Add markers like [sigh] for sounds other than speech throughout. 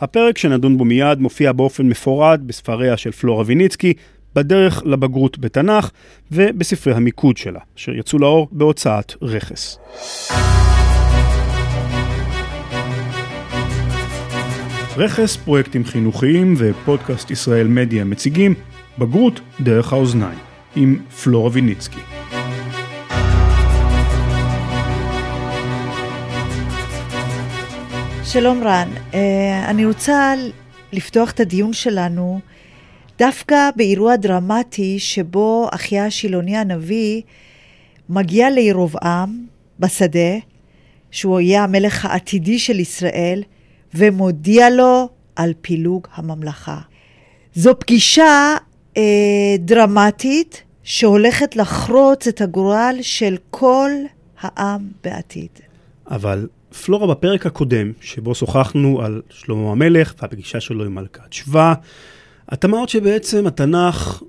הפרק שנדון בו מיד מופיע באופן מפורט בספריה של פלורה ויניצקי, בדרך לבגרות בתנ"ך ובספרי המיקוד שלה, אשר יצאו לאור בהוצאת רכס. רכס, פרויקטים חינוכיים ופודקאסט ישראל מדיה מציגים בגרות דרך האוזניים, עם פלורה ויניצקי. שלום רן, אה, אני רוצה לפתוח את הדיון שלנו דווקא באירוע דרמטי שבו אחיה השילוני הנביא מגיע לירובעם בשדה, שהוא יהיה המלך העתידי של ישראל, ומודיע לו על פילוג הממלכה. זו פגישה אה, דרמטית שהולכת לחרוץ את הגורל של כל העם בעתיד. אבל פלורה בפרק הקודם, שבו שוחחנו על שלמה המלך והפגישה שלו עם מלכת שבא, את אמרת שבעצם התנ"ך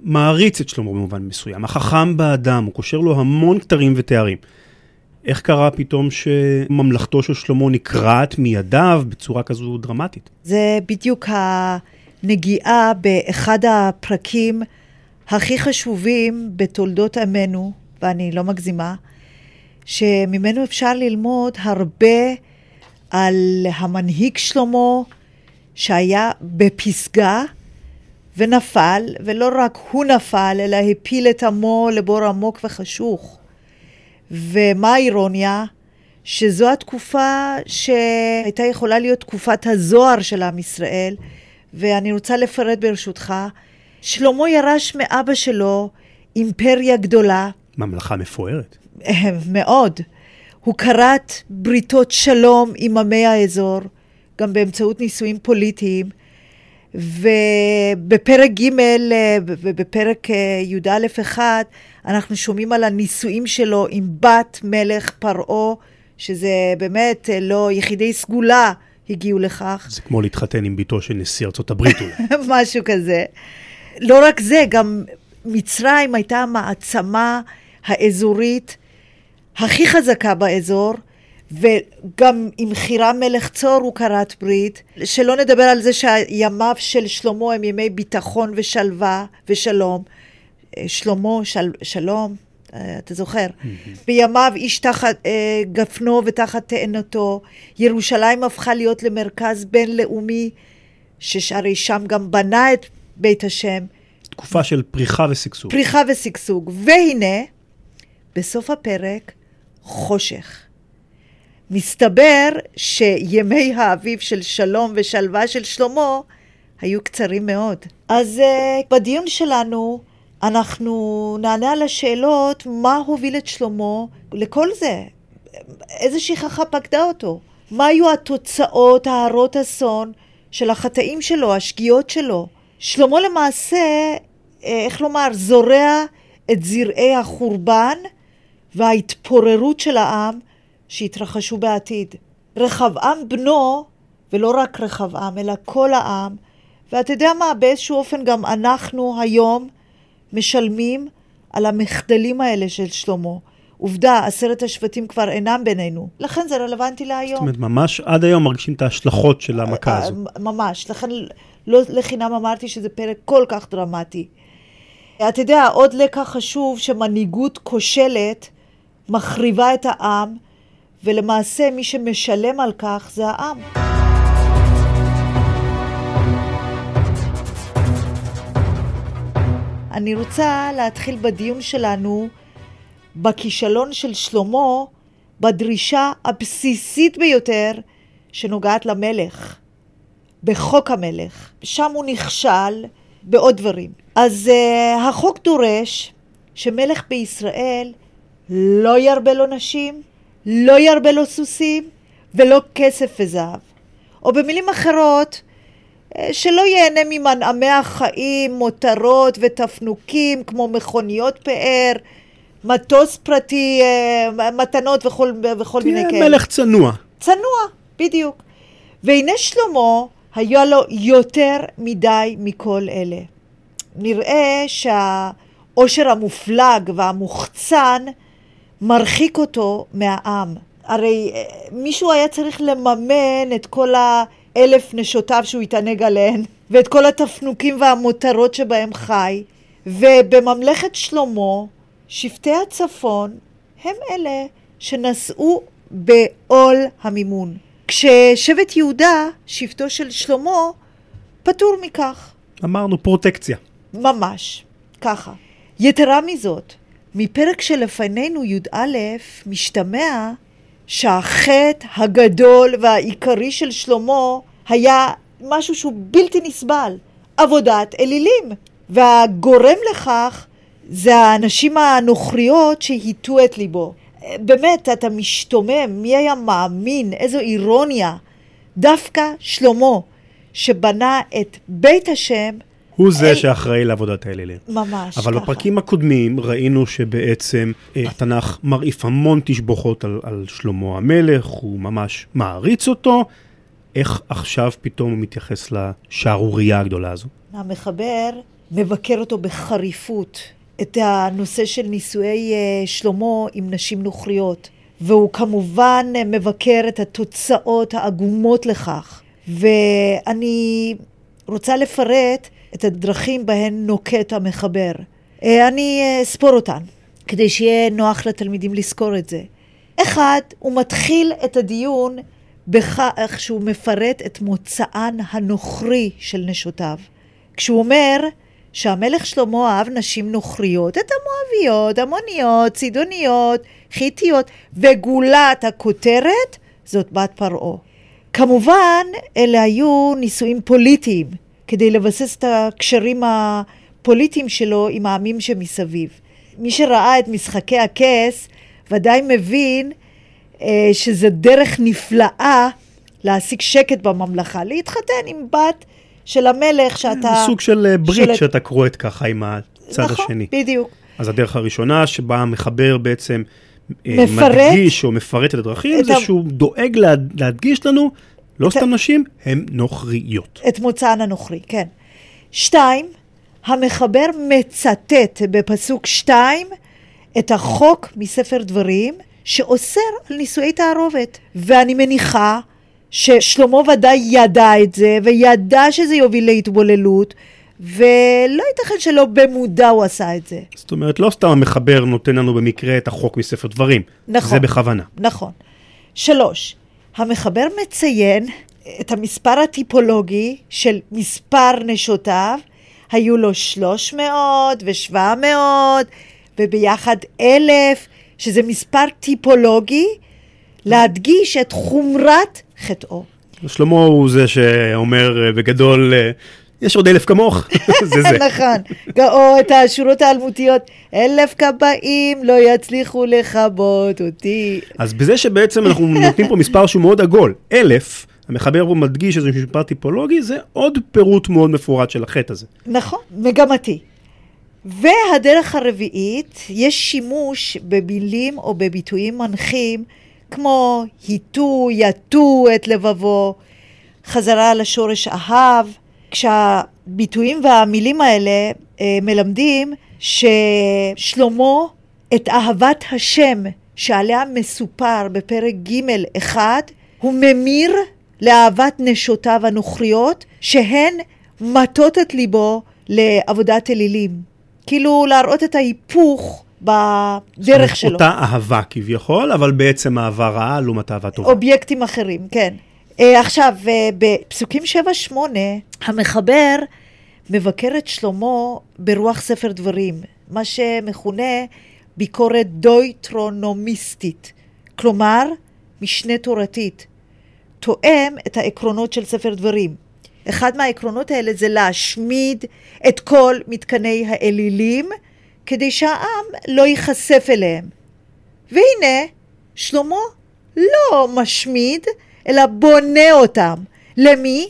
מעריץ את שלמה במובן מסוים, החכם באדם, הוא קושר לו המון כתרים ותארים. איך קרה פתאום שממלכתו של שלמה נקרעת מידיו בצורה כזו דרמטית? זה בדיוק הנגיעה באחד הפרקים הכי חשובים בתולדות עמנו, ואני לא מגזימה, שממנו אפשר ללמוד הרבה על המנהיג שלמה שהיה בפסגה ונפל, ולא רק הוא נפל, אלא הפיל את עמו לבור עמוק וחשוך. ומה האירוניה? שזו התקופה שהייתה יכולה להיות תקופת הזוהר של עם ישראל, ואני רוצה לפרט ברשותך. שלמה ירש מאבא שלו אימפריה גדולה. ממלכה מפוארת. מאוד. הוא כרת בריתות שלום עם עמי האזור, גם באמצעות נישואים פוליטיים. ובפרק ג' ובפרק אה, י"א 1 אנחנו שומעים על הנישואים שלו עם בת מלך פרעה, שזה באמת אה, לא יחידי סגולה הגיעו לכך. זה כמו להתחתן עם בתו של נשיא ארצות הברית אולי. [laughs] משהו כזה. לא רק זה, גם מצרים הייתה המעצמה האזורית הכי חזקה באזור, וגם עם חירם מלך צור הוא כרת ברית. שלא נדבר על זה שימיו של שלמה הם ימי ביטחון ושלווה ושלום. שלמה, של, שלום, אתה זוכר? בימיו איש תחת אה, גפנו ותחת תאנתו. ירושלים הפכה להיות למרכז בינלאומי, שהרי שם גם בנה את בית השם. תקופה של פריחה ושגשוג. פריחה ושגשוג. והנה, בסוף הפרק, חושך. מסתבר שימי האביב של שלום ושלווה של שלמה היו קצרים מאוד. אז uh, בדיון שלנו אנחנו נענה על השאלות מה הוביל את שלמה לכל זה, איזה שכחה פקדה אותו, מה היו התוצאות ההרות אסון של החטאים שלו, השגיאות שלו. שלמה למעשה, אה, איך לומר, זורע את זרעי החורבן וההתפוררות של העם שיתרחשו בעתיד. רחבעם בנו, ולא רק רחבעם, אלא כל העם, ואתה יודע מה, באיזשהו אופן גם אנחנו היום משלמים על המחדלים האלה של שלמה. עובדה, עשרת השבטים כבר אינם בינינו, לכן זה רלוונטי להיום. זאת אומרת, ממש עד היום מרגישים את ההשלכות של המכה אה, הזו. ממש, לכן לא לחינם אמרתי שזה פרק כל כך דרמטי. אתה יודע, עוד לקח חשוב שמנהיגות כושלת מחריבה את העם, ולמעשה מי שמשלם על כך זה העם. אני רוצה להתחיל בדיון שלנו בכישלון של שלמה בדרישה הבסיסית ביותר שנוגעת למלך, בחוק המלך. שם הוא נכשל בעוד דברים. אז uh, החוק דורש שמלך בישראל לא ירבה לו נשים, לא ירבה לו סוסים ולא כסף וזהב. או במילים אחרות, אה, שלא ייהנה ממנעמי החיים, מותרות ותפנוקים כמו מכוניות פאר, מטוס פרטי, אה, מתנות וכל, וכל מיני כאלה. תהיה מלך צנוע. צנוע, בדיוק. והנה שלמה, היה לו יותר מדי מכל אלה. נראה שהעושר המופלג והמוחצן מרחיק אותו מהעם. הרי אה, מישהו היה צריך לממן את כל אלף נשותיו שהוא התענג עליהן, ואת כל התפנוקים והמותרות שבהם חי. ובממלכת שלמה, שבטי הצפון הם אלה שנשאו בעול המימון. כששבט יהודה, שבטו של שלמה, פטור מכך. אמרנו פרוטקציה. ממש, ככה. יתרה מזאת, מפרק שלפנינו י"א משתמע שהחטא הגדול והעיקרי של שלמה היה משהו שהוא בלתי נסבל, עבודת אלילים. והגורם לכך זה הנשים הנוכריות שהיטו את ליבו. באמת, אתה משתומם, מי היה מאמין, איזו אירוניה. דווקא שלמה, שבנה את בית השם, הוא זה. שאחראי לעבודת האלילים. ממש אבל ככה. בפרקים הקודמים ראינו שבעצם אה, התנ"ך מרעיף המון תשבוכות על, על שלמה המלך, הוא ממש מעריץ אותו. איך עכשיו פתאום הוא מתייחס לשערורייה הגדולה הזו? המחבר מבקר אותו בחריפות, את הנושא של נישואי אה, שלמה עם נשים נוכריות. והוא כמובן אה, מבקר את התוצאות העגומות לכך. ואני רוצה לפרט את הדרכים בהן נוקט המחבר. אה, אני אספור אותן, כדי שיהיה נוח לתלמידים לזכור את זה. אחד, הוא מתחיל את הדיון בכך שהוא מפרט את מוצאן הנוכרי של נשותיו. כשהוא אומר שהמלך שלמה אהב נשים נוכריות, את המואביות, המוניות, צידוניות, חיתיות, וגולת הכותרת זאת בת פרעה. כמובן, אלה היו נישואים פוליטיים, כדי לבסס את הקשרים הפוליטיים שלו עם העמים שמסביב. מי שראה את משחקי הכס ודאי מבין אה, שזו דרך נפלאה להשיג שקט בממלכה, להתחתן עם בת של המלך שאתה... סוג של אה, ברית של... שאתה כורת ככה עם הצד נכון, השני. נכון, בדיוק. אז הדרך הראשונה שבה המחבר בעצם אה, מפרט, מדגיש או מפרט את הדרכים, את זה ה... שהוא דואג לה, להדגיש לנו, לא סתם נשים, הן נוכריות. את מוצאן הנוכרי, כן. שתיים, המחבר מצטט בפסוק שתיים את החוק מספר דברים שאוסר על נישואי תערובת. ואני מניחה ששלמה ודאי ידע את זה, וידע שזה יוביל להתבוללות, ולא ייתכן שלא במודע הוא עשה את זה. זאת אומרת, לא סתם המחבר נותן לנו במקרה את החוק מספר דברים. נכון. זה בכוונה. נכון. שלוש, המחבר מציין את המספר הטיפולוגי של מספר נשותיו, היו לו שלוש מאות ושבע מאות, וביחד אלף, שזה מספר טיפולוגי, להדגיש את חומרת חטאו. שלמה הוא זה שאומר בגדול, יש עוד אלף כמוך, [laughs] זה זה. נכון, או את השורות האלמותיות, אלף כבאים לא יצליחו לכבות אותי. אז בזה שבעצם אנחנו [laughs] נותנים פה מספר שהוא מאוד עגול, אלף, המחבר פה מדגיש איזה מספר טיפולוגי, זה עוד פירוט מאוד מפורט של החטא הזה. נכון, מגמתי. והדרך הרביעית, יש שימוש במילים או בביטויים מנחים, כמו היטו, יטו את לבבו, חזרה לשורש אהב, כשהביטויים והמילים האלה אה, מלמדים ששלמה את אהבת השם שעליה מסופר בפרק ג' אחד, הוא ממיר לאהבת נשותיו הנוכריות, שהן מטות את ליבו לעבודת אלילים. כאילו להראות את ההיפוך בדרך שלו. אותה אהבה כביכול, אבל בעצם אהבה רעה לעומת אהבה טובה. אובייקטים אחרים, כן. Uh, עכשיו, uh, בפסוקים 7-8, המחבר מבקר את שלמה ברוח ספר דברים, מה שמכונה ביקורת דויטרונומיסטית, כלומר, משנה תורתית, תואם את העקרונות של ספר דברים. אחד מהעקרונות האלה זה להשמיד את כל מתקני האלילים, כדי שהעם לא ייחשף אליהם. והנה, שלמה לא משמיד, אלא בונה אותם. למי?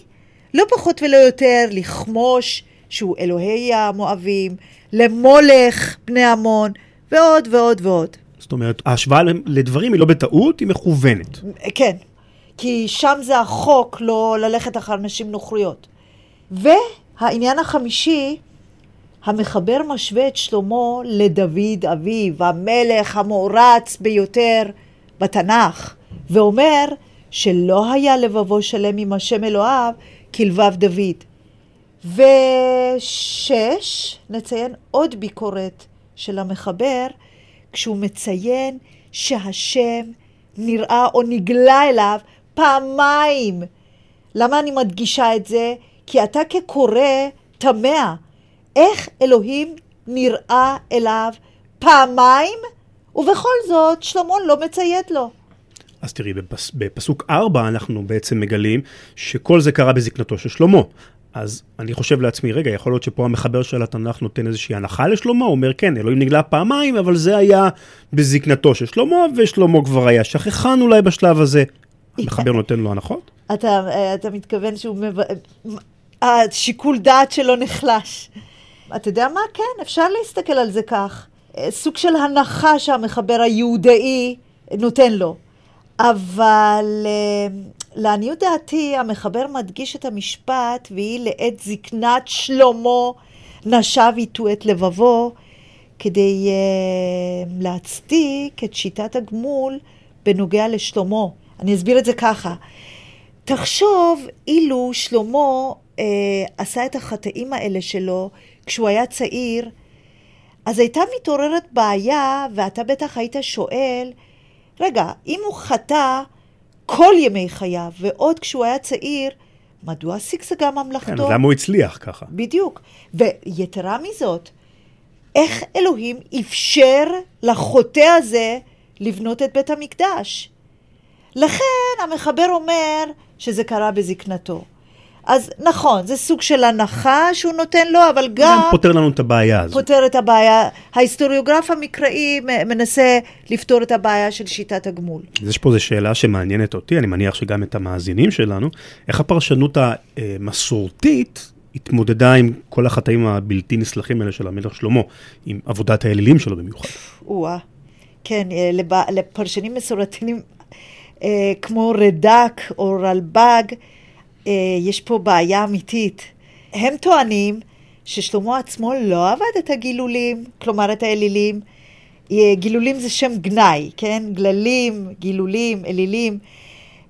לא פחות ולא יותר לכמוש, שהוא אלוהי המואבים, למולך בני עמון, ועוד ועוד ועוד. זאת אומרת, ההשוואה לדברים היא לא בטעות, היא מכוונת. כן, כי שם זה החוק לא ללכת אחר נשים נוכריות. והעניין החמישי, המחבר משווה את שלמה לדוד אביו, המלך המוערץ ביותר בתנ"ך, ואומר שלא היה לבבו שלם עם השם אלוהיו כלבב דוד. ושש, נציין עוד ביקורת של המחבר, כשהוא מציין שהשם נראה או נגלה אליו פעמיים. למה אני מדגישה את זה? כי אתה כקורא תמה, איך אלוהים נראה אליו פעמיים, ובכל זאת שלמה לא מציית לו. אז תראי, בפס, בפסוק 4 אנחנו בעצם מגלים שכל זה קרה בזקנתו של שלמה. אז אני חושב לעצמי, רגע, יכול להיות שפה המחבר של התנ"ך נותן איזושהי הנחה לשלמה, הוא אומר, כן, אלוהים נגלה פעמיים, אבל זה היה בזקנתו של שלמה, ושלמה כבר היה שכחן אולי בשלב הזה. המחבר נותן לו הנחות? אתה, אתה מתכוון שהוא... מב... השיקול דעת שלו נחלש. אתה יודע מה? כן, אפשר להסתכל על זה כך. סוג של הנחה שהמחבר היהודאי נותן לו. אבל לעניות דעתי, המחבר מדגיש את המשפט, והיא לעת זקנת שלמה נשב איתו את לבבו, כדי uh, להצדיק את שיטת הגמול בנוגע לשלמה. אני אסביר את זה ככה. תחשוב אילו שלמה uh, עשה את החטאים האלה שלו כשהוא היה צעיר, אז הייתה מתעוררת בעיה, ואתה בטח היית שואל, רגע, אם הוא חטא כל ימי חייו, ועוד כשהוא היה צעיר, מדוע שגשגה ממלכתו? כן, למה הוא הצליח ככה? בדיוק. ויתרה מזאת, איך אלוהים אפשר לחוטא הזה לבנות את בית המקדש? לכן המחבר אומר שזה קרה בזקנתו. אז נכון, זה סוג של הנחה שהוא נותן לו, אבל גם... זה פותר לנו את הבעיה הזאת. פותר את הבעיה. ההיסטוריוגרף המקראי מנסה לפתור את הבעיה של שיטת הגמול. אז יש פה איזו שאלה שמעניינת אותי, אני מניח שגם את המאזינים שלנו, איך הפרשנות המסורתית התמודדה עם כל החטאים הבלתי נסלחים האלה של המלך שלמה, עם עבודת האלילים שלו במיוחד. או-אה, כן, אה, לפרשנים מסורתיים אה, כמו רד"ק או רלב"ג, יש פה בעיה אמיתית. הם טוענים ששלמה עצמו לא עבד את הגילולים, כלומר את האלילים. אה, גילולים זה שם גנאי, כן? גללים, גילולים, אלילים,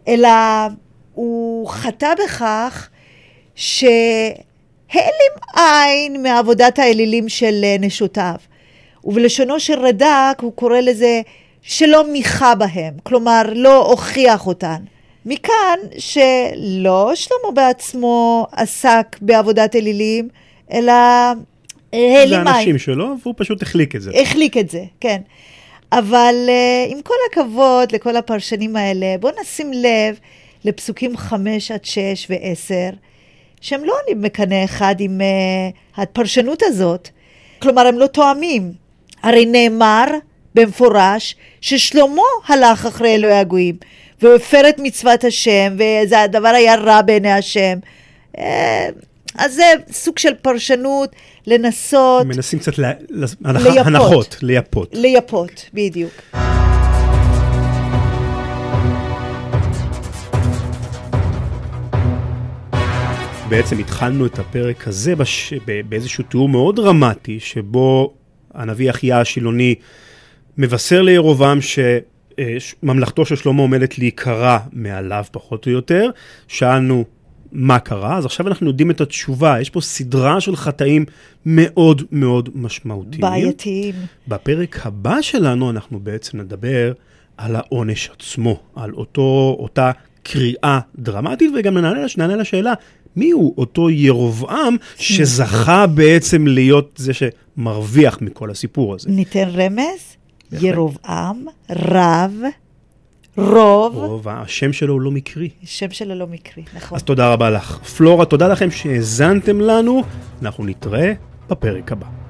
אלא הוא חטא בכך שהעלים עין מעבודת האלילים של אה, נשותיו. ובלשונו של רד"ק הוא קורא לזה שלא מיכה בהם, כלומר לא הוכיח אותן. מכאן שלא שלמה בעצמו עסק בעבודת אלילים, אלא העלים מים. זה האנשים שלו, והוא פשוט החליק את זה. החליק את זה, כן. אבל uh, עם כל הכבוד לכל הפרשנים האלה, בואו נשים לב לפסוקים 5 עד 6 ו-10, שהם לא עולים בקנה אחד עם uh, הפרשנות הזאת. כלומר, הם לא תואמים. הרי נאמר במפורש ששלמה הלך אחרי אלוהי הגויים. והוא הפר את מצוות השם, והדבר היה רע בעיני השם. אה, אז זה סוג של פרשנות לנסות... מנסים קצת לה... לייפות. הנחות, לייפות. לייפות, בדיוק. בעצם התחלנו את הפרק הזה בש... באיזשהו תיאור מאוד דרמטי, שבו הנביא אחיה השילוני מבשר לירובעם ש... אה, ממלכתו של שלמה עומדת להיקרע מעליו פחות או יותר. שאלנו מה קרה, אז עכשיו אנחנו יודעים את התשובה. יש פה סדרה של חטאים מאוד מאוד משמעותיים. בעייתיים. בפרק הבא שלנו אנחנו בעצם נדבר על העונש עצמו, על אותו, אותה קריאה דרמטית, וגם נענה, נענה לשאלה, מי הוא אותו ירובעם שזכה בעצם להיות זה שמרוויח מכל הסיפור הזה? ניתן רמז? ירובעם, רב, רוב. רוב, השם שלו הוא לא מקרי. השם שלו לא מקרי, נכון. אז תודה רבה לך. פלורה, תודה לכם שהאזנתם לנו, אנחנו נתראה בפרק הבא.